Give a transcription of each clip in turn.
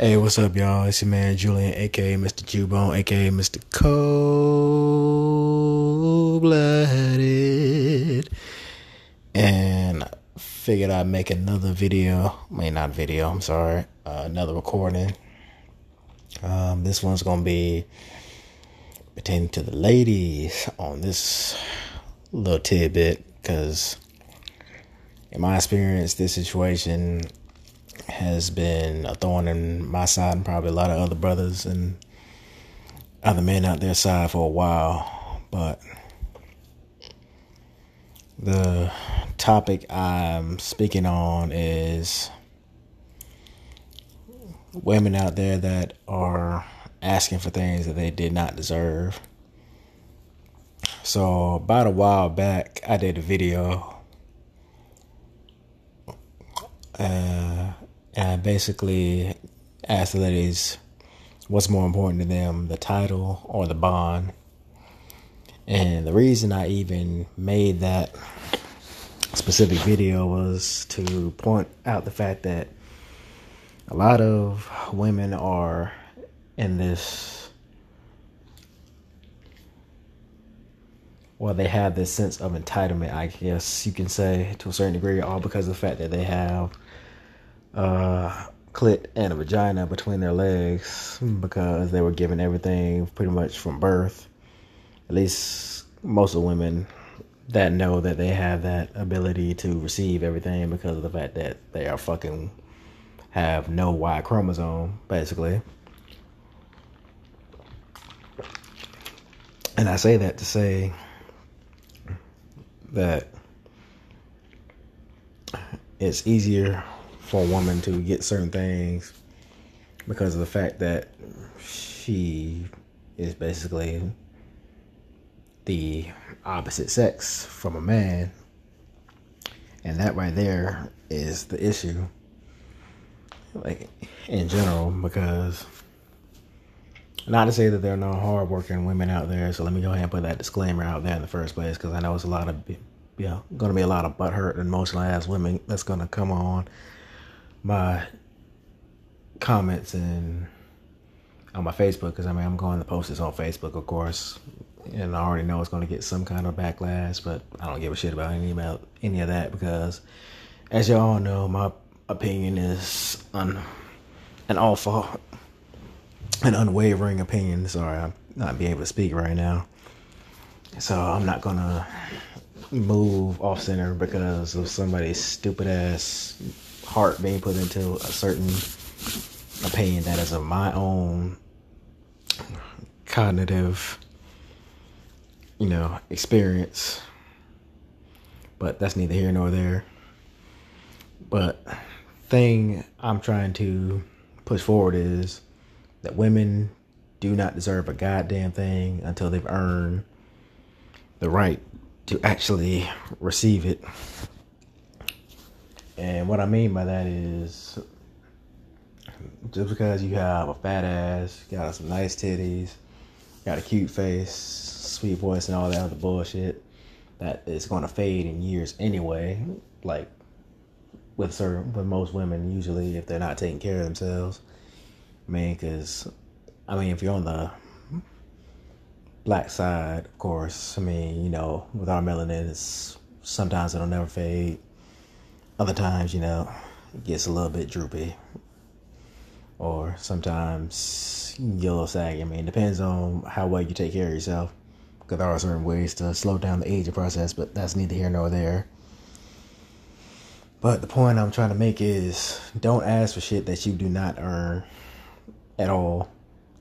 Hey, what's up, y'all? It's your man Julian, aka Mr. Jubone, aka Mr. Cold Blooded. And figured I'd make another video. I mean, not video, I'm sorry. Uh, another recording. Um, this one's going to be pertaining to the ladies on this little tidbit because, in my experience, this situation has been a thorn in my side and probably a lot of other brothers and other men out there side for a while. But the topic I'm speaking on is women out there that are asking for things that they did not deserve. So, about a while back, I did a video. Uh, and I basically asked the ladies what's more important to them, the title or the bond. And the reason I even made that specific video was to point out the fact that a lot of women are in this well they have this sense of entitlement i guess you can say to a certain degree all because of the fact that they have uh, clit and a vagina between their legs because they were given everything pretty much from birth. At least most of the women that know that they have that ability to receive everything because of the fact that they are fucking have no Y chromosome, basically. And I say that to say that it's easier for a woman to get certain things because of the fact that she is basically the opposite sex from a man. And that right there is the issue. Like in general, because not to say that there are no hardworking women out there, so let me go ahead and put that disclaimer out there in the first place, because I know it's a lot of, you know, going to be a lot of butthurt and emotional ass women that's going to come on my comments and on my Facebook because I mean I'm going to post this on Facebook, of course, and I already know it's going to get some kind of backlash, but I don't give a shit about any about any of that because, as y'all know, my opinion is un, an awful, an unwavering opinion. Sorry, I'm not being able to speak right now, so I'm not gonna move off center because of somebody's stupid ass heart being put into a certain opinion that is of my own cognitive, you know, experience. But that's neither here nor there. But thing I'm trying to push forward is that women do not deserve a goddamn thing until they've earned the right to actually receive it. And what I mean by that is just because you have a fat ass, got some nice titties, got a cute face, sweet voice, and all that other bullshit, that is going to fade in years anyway. Like with certain, with most women, usually if they're not taking care of themselves. I mean, because I mean, if you're on the black side, of course, I mean, you know, with our melanin, it's sometimes it'll never fade. Other times, you know, it gets a little bit droopy. Or sometimes yellow sag. I mean, it depends on how well you take care of yourself. Because there are certain ways to slow down the aging process, but that's neither here nor there. But the point I'm trying to make is don't ask for shit that you do not earn at all.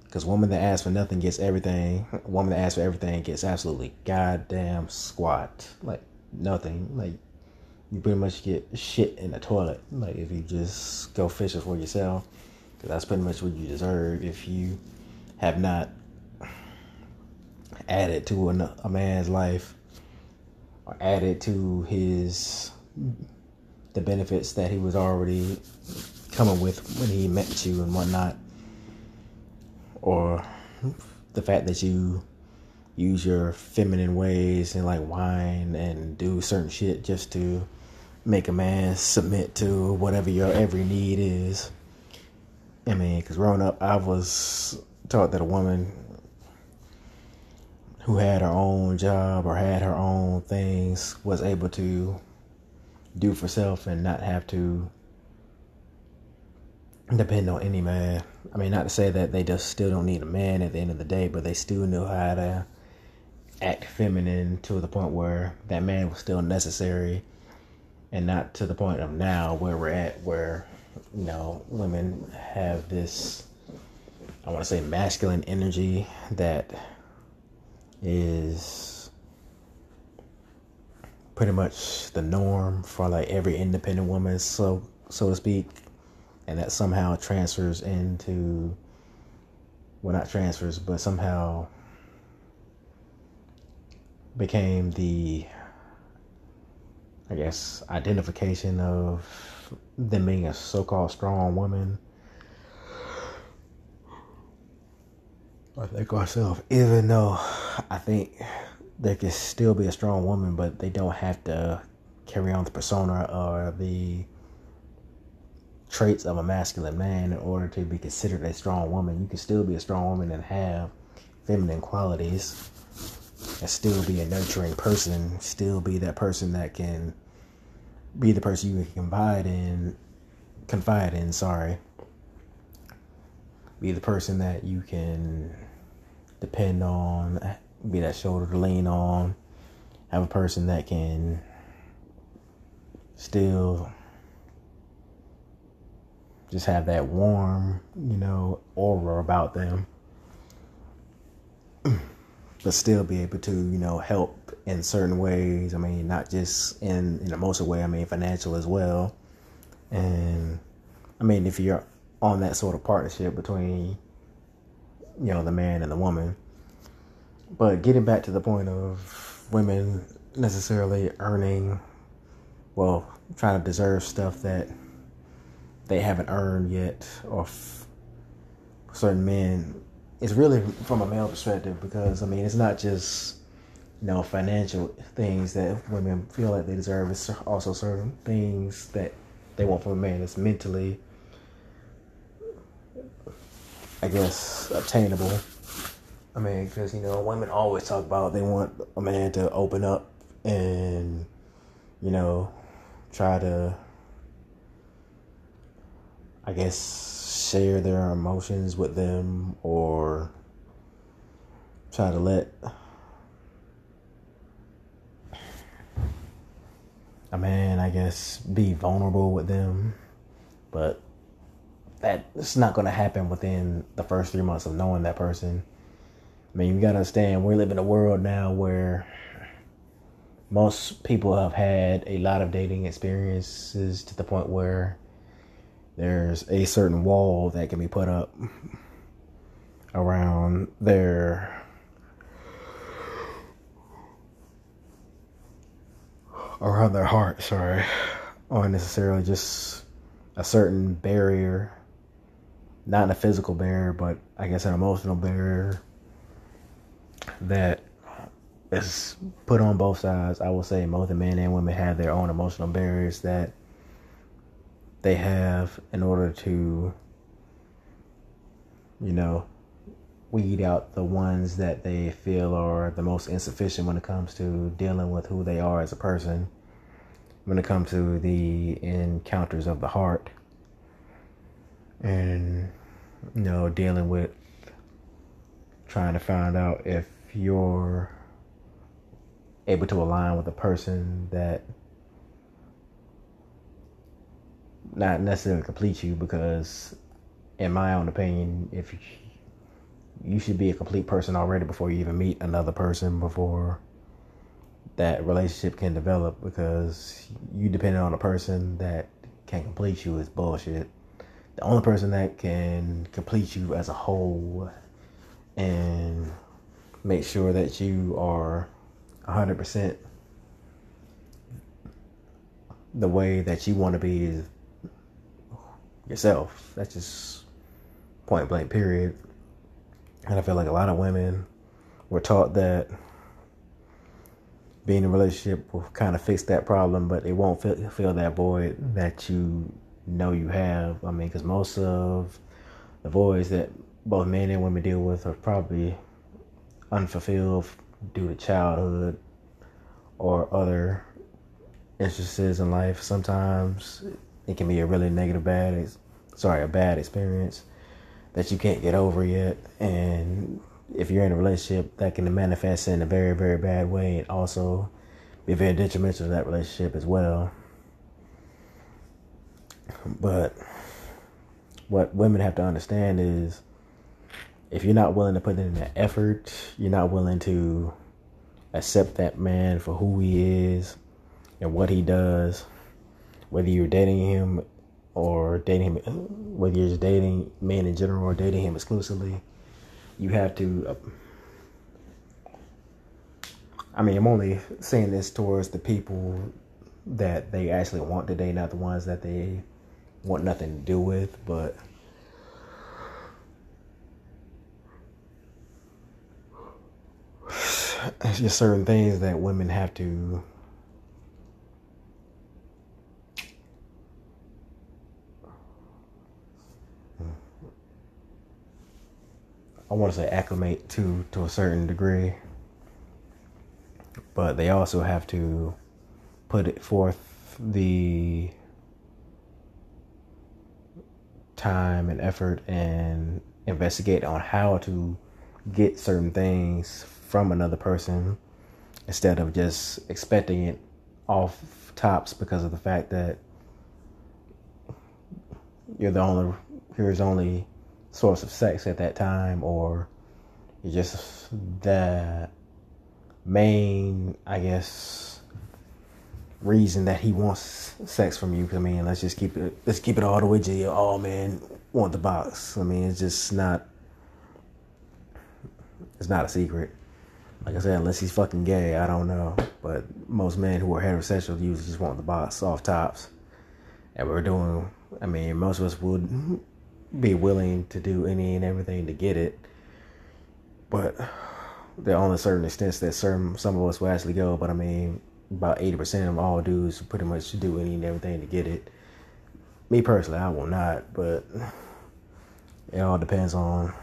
Because woman that asks for nothing gets everything. Woman that asks for everything gets absolutely goddamn squat. Like nothing. Like you pretty much get shit in the toilet. Like if you just go fishing for yourself, because that's pretty much what you deserve if you have not added to a, a man's life or added to his the benefits that he was already coming with when he met you and whatnot, or the fact that you use your feminine ways and like whine and do certain shit just to make a man submit to whatever your every need is. I mean, because growing up, I was taught that a woman who had her own job or had her own things was able to do for self and not have to depend on any man. I mean, not to say that they just still don't need a man at the end of the day, but they still knew how to act feminine to the point where that man was still necessary and not to the point of now where we're at where you know women have this I want to say masculine energy that is pretty much the norm for like every independent woman so so to speak. And that somehow transfers into well not transfers but somehow became the I guess identification of them being a so-called strong woman I think myself, even though I think they can still be a strong woman, but they don't have to carry on the persona or the traits of a masculine man in order to be considered a strong woman. You can still be a strong woman and have feminine qualities and still be a nurturing person, still be that person that can be the person you can confide in confide in, sorry. Be the person that you can depend on, be that shoulder to lean on, have a person that can still just have that warm, you know, aura about them. But still be able to, you know, help in certain ways. I mean, not just in in emotional way. I mean, financial as well. And I mean, if you're on that sort of partnership between, you know, the man and the woman. But getting back to the point of women necessarily earning, well, trying to deserve stuff that they haven't earned yet, or f- certain men it's really from a male perspective because I mean it's not just you know financial things that women feel like they deserve. It's also certain things that they want from a man. It's mentally, I guess, obtainable. I mean, because you know women always talk about they want a man to open up and you know try to, I guess share their emotions with them or try to let a man, I guess, be vulnerable with them. But that's not going to happen within the first three months of knowing that person. I mean, you got to understand, we live in a world now where most people have had a lot of dating experiences to the point where there's a certain wall that can be put up around their around their heart, sorry, or necessarily just a certain barrier, not a physical barrier, but I guess an emotional barrier that is put on both sides. I will say both men and women have their own emotional barriers that they have in order to, you know, weed out the ones that they feel are the most insufficient when it comes to dealing with who they are as a person, when it comes to the encounters of the heart, and, you know, dealing with trying to find out if you're able to align with a person that not necessarily complete you because in my own opinion if you, you should be a complete person already before you even meet another person before that relationship can develop because you depending on a person that can complete you is bullshit. The only person that can complete you as a whole and make sure that you are 100% the way that you want to be is yourself. That's just point blank, period. And I feel like a lot of women were taught that being in a relationship will kind of fix that problem, but it won't fill, fill that void that you know you have. I mean, because most of the voids that both men and women deal with are probably unfulfilled due to childhood or other instances in life. Sometimes it can be a really negative, bad, sorry, a bad experience that you can't get over yet. And if you're in a relationship, that can manifest in a very, very bad way and also be very detrimental to that relationship as well. But what women have to understand is if you're not willing to put in the effort, you're not willing to accept that man for who he is and what he does, whether you're dating him or dating him, whether you're just dating men in general or dating him exclusively, you have to. Uh, I mean, I'm only saying this towards the people that they actually want to date, not the ones that they want nothing to do with, but it's just certain things that women have to I want to say acclimate to to a certain degree, but they also have to put it forth the time and effort and investigate on how to get certain things from another person instead of just expecting it off tops because of the fact that you're the only here's only source of sex at that time or just the main I guess reason that he wants sex from you. I mean, let's just keep it. Let's keep it all the way to you. Oh man, want the box. I mean, it's just not. It's not a secret. Like I said, unless he's fucking gay, I don't know. But most men who are heterosexual usually just want the box, soft tops. And we're doing. I mean, most of us would be willing to do any and everything to get it. But there are only certain extents that certain some of us will actually go. But I mean, about 80% of all dudes pretty much do any and everything to get it. Me personally, I will not, but it all depends on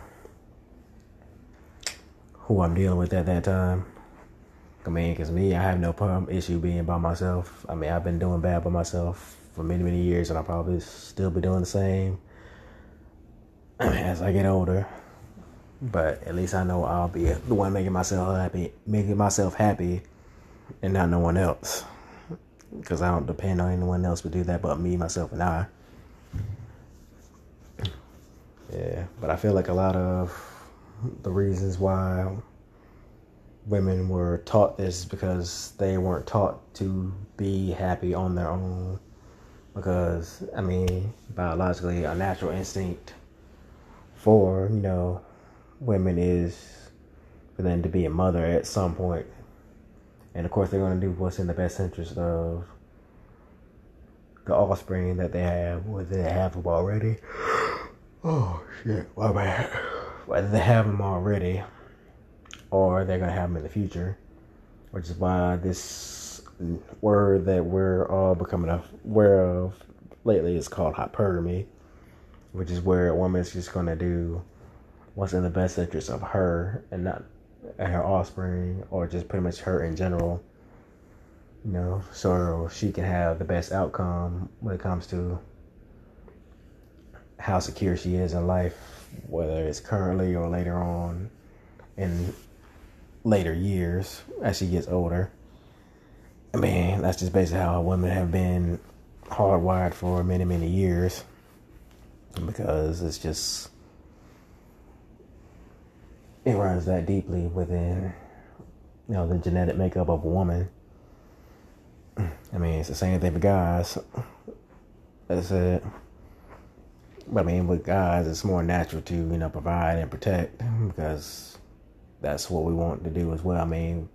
who I'm dealing with at that time. I mean, because me, I have no problem issue being by myself. I mean, I've been doing bad by myself for many, many years, and I'll probably still be doing the same as I get older. But at least I know I'll be the one making myself happy, making myself happy and not no one else. Because I don't depend on anyone else to do that but me, myself, and I. Yeah, but I feel like a lot of the reasons why women were taught this because they weren't taught to be happy on their own. Because, I mean, biologically, a natural instinct for, you know, women is for them to be a mother at some point and of course, they're going to do what's in the best interest of the offspring that they have, whether they have them already. Oh, shit, my bad. Whether they have them already or they're going to have them in the future, which is why this word that we're all becoming aware of lately is called hypergamy, which is where a woman is just to do what's in the best interest of her and not and her offspring or just pretty much her in general. You know so she can have the best outcome when it comes to how secure she is in life whether it's currently or later on in later years as she gets older. I mean that's just basically how women have been hardwired for many many years because it's just it runs that deeply within you know the genetic makeup of a woman. I mean, it's the same thing for guys. That's it. But I mean, with guys, it's more natural to you know provide and protect because that's what we want to do as well. I mean,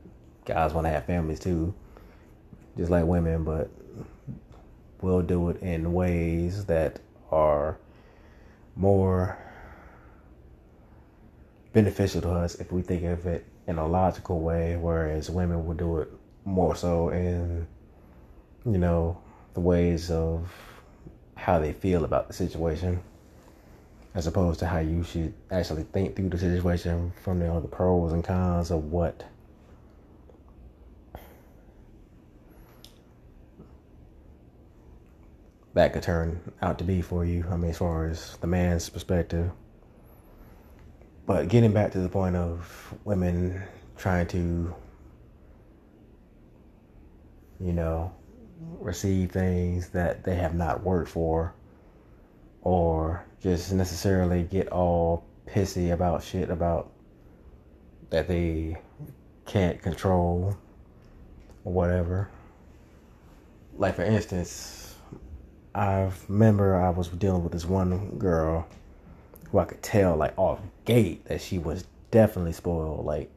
guys want to have families too, just like women, but we'll do it in ways that are more beneficial to us if we think of it in a logical way, whereas women will do it more so in, you know, the ways of how they feel about the situation. as opposed to how you should actually think through the situation from the pros and cons of what that could turn out to be for you. I mean, as far as the man's perspective. But getting back to the point of women trying to, you know, receive things that they have not worked for, or just necessarily get all pissy about shit about that they can't control or whatever. Like, for instance, I remember I was dealing with this one girl who I could tell like off gate that she was definitely spoiled. Like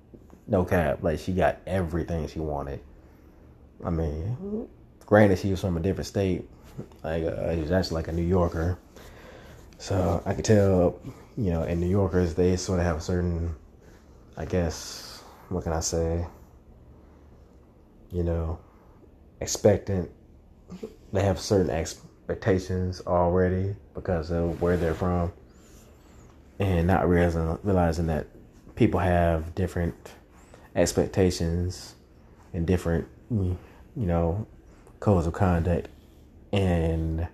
no cap, like she got everything she wanted. I mean, granted she was from a different state, like uh, she was actually like a New Yorker, so I could tell, you know, in New Yorkers they sort of have a certain, I guess, what can I say? You know, expectant. They have certain ex expectations already because of where they're from and not realizing realizing that people have different expectations and different you know codes of conduct in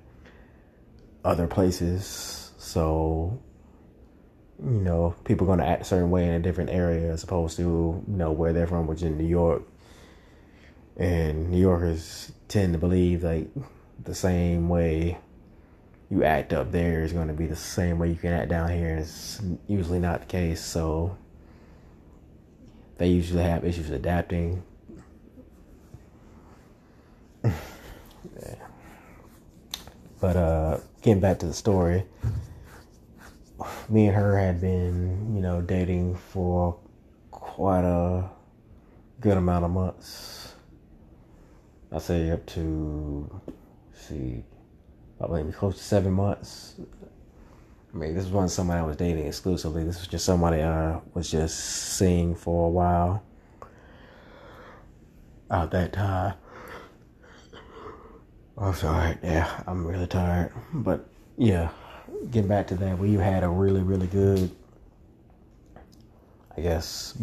other places. So you know people are going to act a certain way in a different area as opposed to you know where they're from which is new york. And new yorkers tend to believe like the same way you act up there is going to be the same way you can act down here. and It's usually not the case. So they usually have issues adapting. yeah. But uh, getting back to the story, me and her had been, you know, dating for quite a good amount of months. I say up to see, probably close to seven months. I mean, this wasn't somebody I was dating exclusively. This was just somebody I was just seeing for a while. Out that time. I'm sorry. Yeah, I'm really tired. But yeah, getting back to that, we had a really, really good, I guess,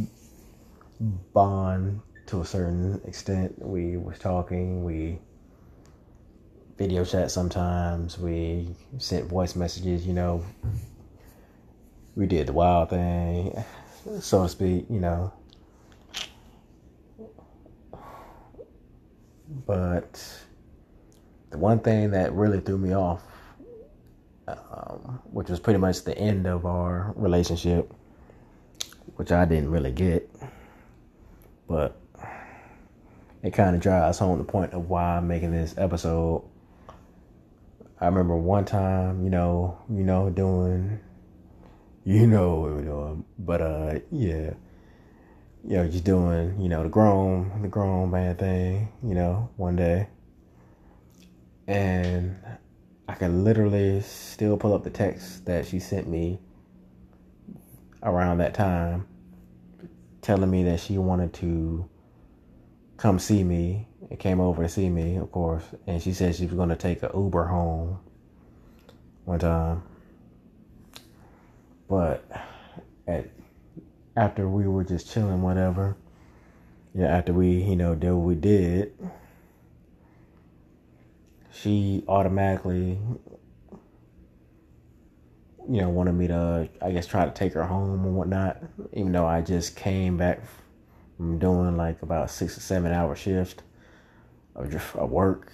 bond to a certain extent. We was talking. We video chat sometimes. We sent voice messages, you know. We did the wild thing, so to speak, you know. But the one thing that really threw me off, um, which was pretty much the end of our relationship, which I didn't really get, but it kind of drives home the point of why I'm making this episode I remember one time, you know, you know, doing, you know what we were doing, but uh, yeah, you know, just doing, you know, the grown, the grown man thing, you know, one day, and I can literally still pull up the text that she sent me around that time, telling me that she wanted to come see me and came over to see me, of course. And she said she was going to take an Uber home one time. But at after we were just chilling, whatever. Yeah, after we, you know, did what we did, she automatically, you know, wanted me to, I guess, try to take her home and whatnot. Even though I just came back from doing like about six or seven hour shift of just of work,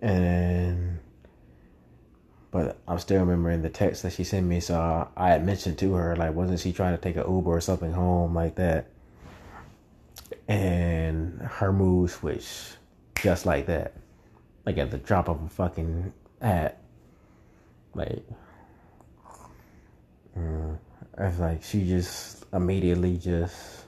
and but I'm still remembering the text that she sent me. So I, I had mentioned to her like, wasn't she trying to take an Uber or something home like that? And her mood switched just like that, like at the drop of a fucking hat. Like, mm, it's like she just immediately just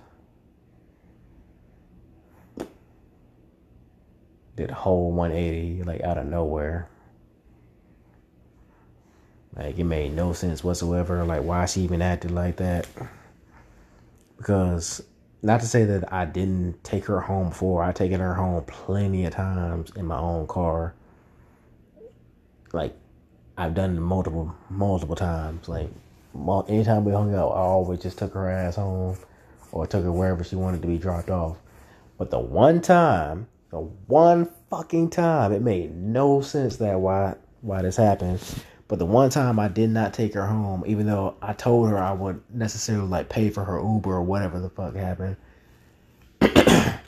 did a whole 180 like out of nowhere. Like it made no sense whatsoever. Like why she even acted like that? Because not to say that I didn't take her home before. I taken her home plenty of times in my own car. Like I've done multiple multiple times. Like anytime we hung out, I always just took her ass home or took her wherever she wanted to be dropped off. But the one time, the one fucking time, it made no sense that why why this happened. But the one time I did not take her home, even though I told her I would necessarily like pay for her Uber or whatever the fuck happened. yeah,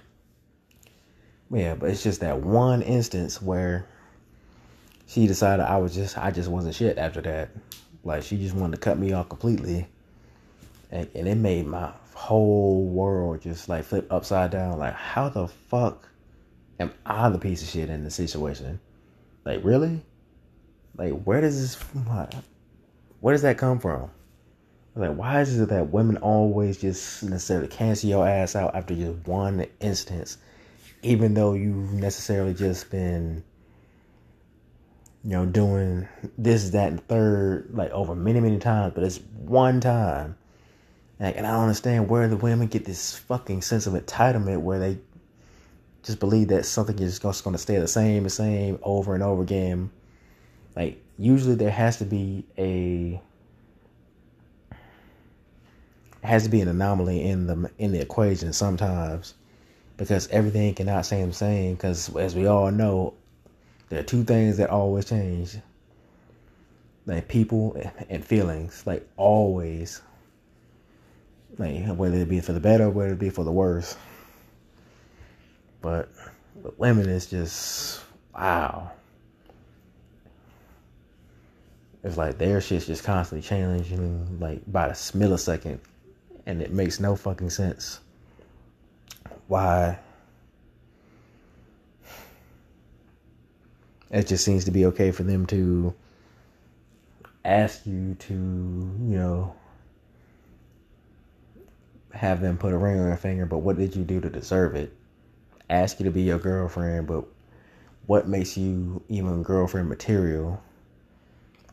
but it's just that one instance where she decided I was just I just wasn't shit after that. Like she just wanted to cut me off completely. And, and it made my whole world just like flip upside down. Like how the fuck am I the piece of shit in the situation? Like really? Like where does this where does that come from? Like why is it that women always just necessarily cancel your ass out after just one instance, even though you've necessarily just been you know, doing this, that, and third, like over many, many times, but it's one time. Like, and I don't understand where the women get this fucking sense of entitlement where they just believe that something is just going to stay the same, the same over and over again. Like, usually there has to be a has to be an anomaly in the in the equation sometimes because everything cannot stay the same because as we all know there are two things that always change. Like people and feelings. Like always. Like whether it be for the better, whether it be for the worse. But with women it's just wow. It's like their shit's just constantly changing like by the millisecond and it makes no fucking sense. Why it just seems to be okay for them to ask you to, you know, have them put a ring on your finger, but what did you do to deserve it? Ask you to be your girlfriend, but what makes you even girlfriend material?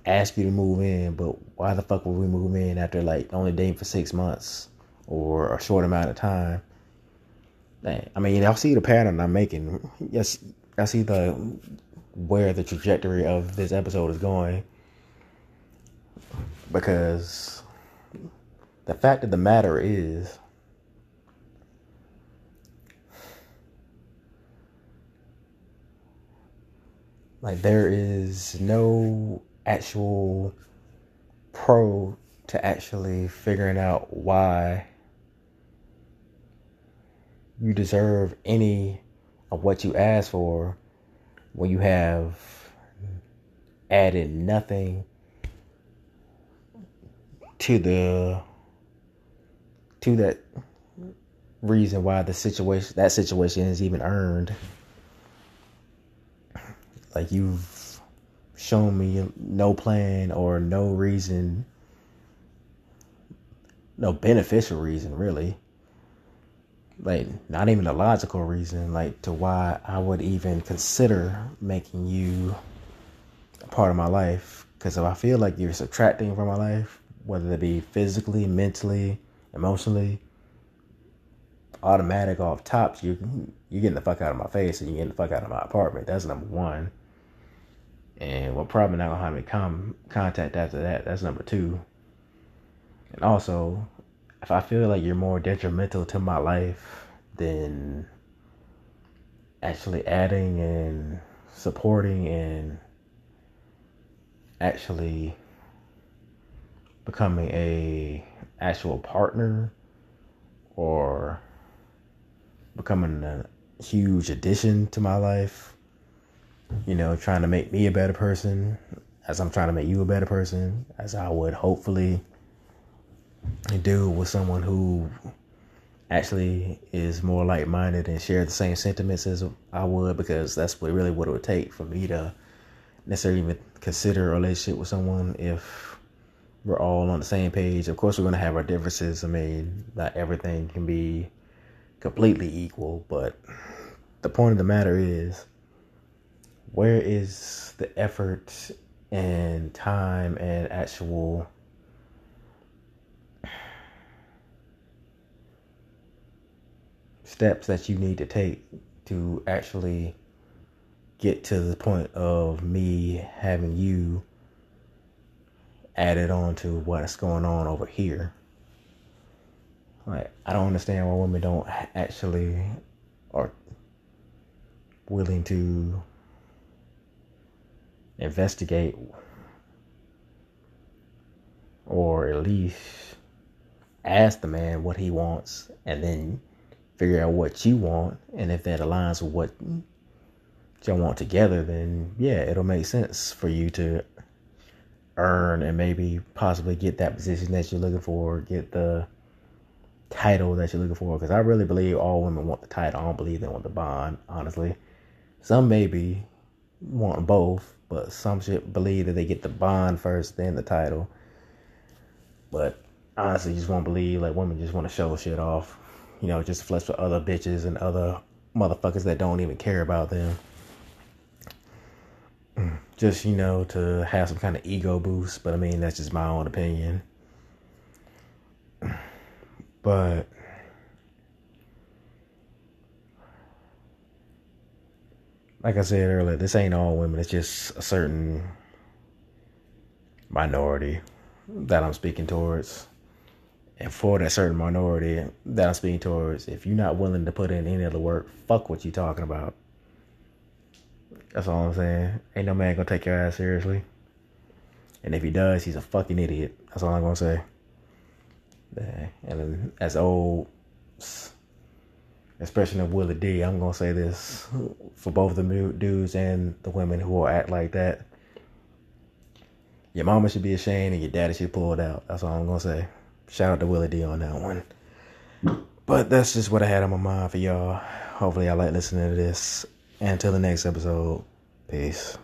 Ask you to move in, but why the fuck would we move in after like only dating for six months or a short amount of time? I mean, y'all see the pattern I'm making. Yes, I see the where the trajectory of this episode is going. Because the fact of the matter is, like, there is no actual pro to actually figuring out why you deserve any of what you ask for when you have added nothing to the to that reason why the situation that situation is even earned like you've shown me no plan or no reason no beneficial reason really. Like not even a logical reason like to why I would even consider making you a part of my life. Because if I feel like you're subtracting from my life whether it be physically mentally emotionally automatic off tops you you're getting the fuck out of my face and you're getting the fuck out of my apartment. That's number one and we're probably not gonna have any contact after that that's number two. And also if I feel like you're more detrimental to my life than actually adding and supporting and actually becoming a actual partner or becoming a huge addition to my life you know trying to make me a better person as i'm trying to make you a better person as i would hopefully do with someone who actually is more like minded and share the same sentiments as I would because that's what really what it would take for me to necessarily even consider a relationship with someone if we're all on the same page. Of course we're gonna have our differences. I mean, not everything can be completely equal, but the point of the matter is where is the effort and time and actual steps that you need to take to actually get to the point of me having you added on to what's going on over here. Like I don't understand why women don't actually are willing to investigate or at least ask the man what he wants and then figure out what you want. And if that aligns with what y'all want together then yeah it'll make sense for you to earn and maybe possibly get that position that you're looking for get the title that you're looking for. Because i really believe all women want the title. I don't believe they want the bond honestly. Some maybe want both but some shit believe that they get the bond first then the title but honestly just won't believe like women just want to show shit off, you know, just flex with other bitches and other motherfuckers that don't even care about them. Just, you know, to have some kind of ego boost, but I mean that's just my own opinion. But like I said earlier, this ain't all women, it's just a certain minority that I'm speaking towards. And for that certain minority that I'm speaking towards, if you're not willing to put in any other work, fuck what you talking about. That's all I'm saying. Ain't no man gonna take your ass seriously. And if he does, he's a fucking idiot. That's all I'm gonna say. And as old expression of Willie D, I'm gonna say this for both the dudes and the women who will act like that. Your mama should be ashamed and your daddy should pull it out. That's all I'm gonna say. Shout out to Willie D on that one. But that's just what I had on my mind for y'all. Hopefully, y'all like listening to this. And until the next episode, peace.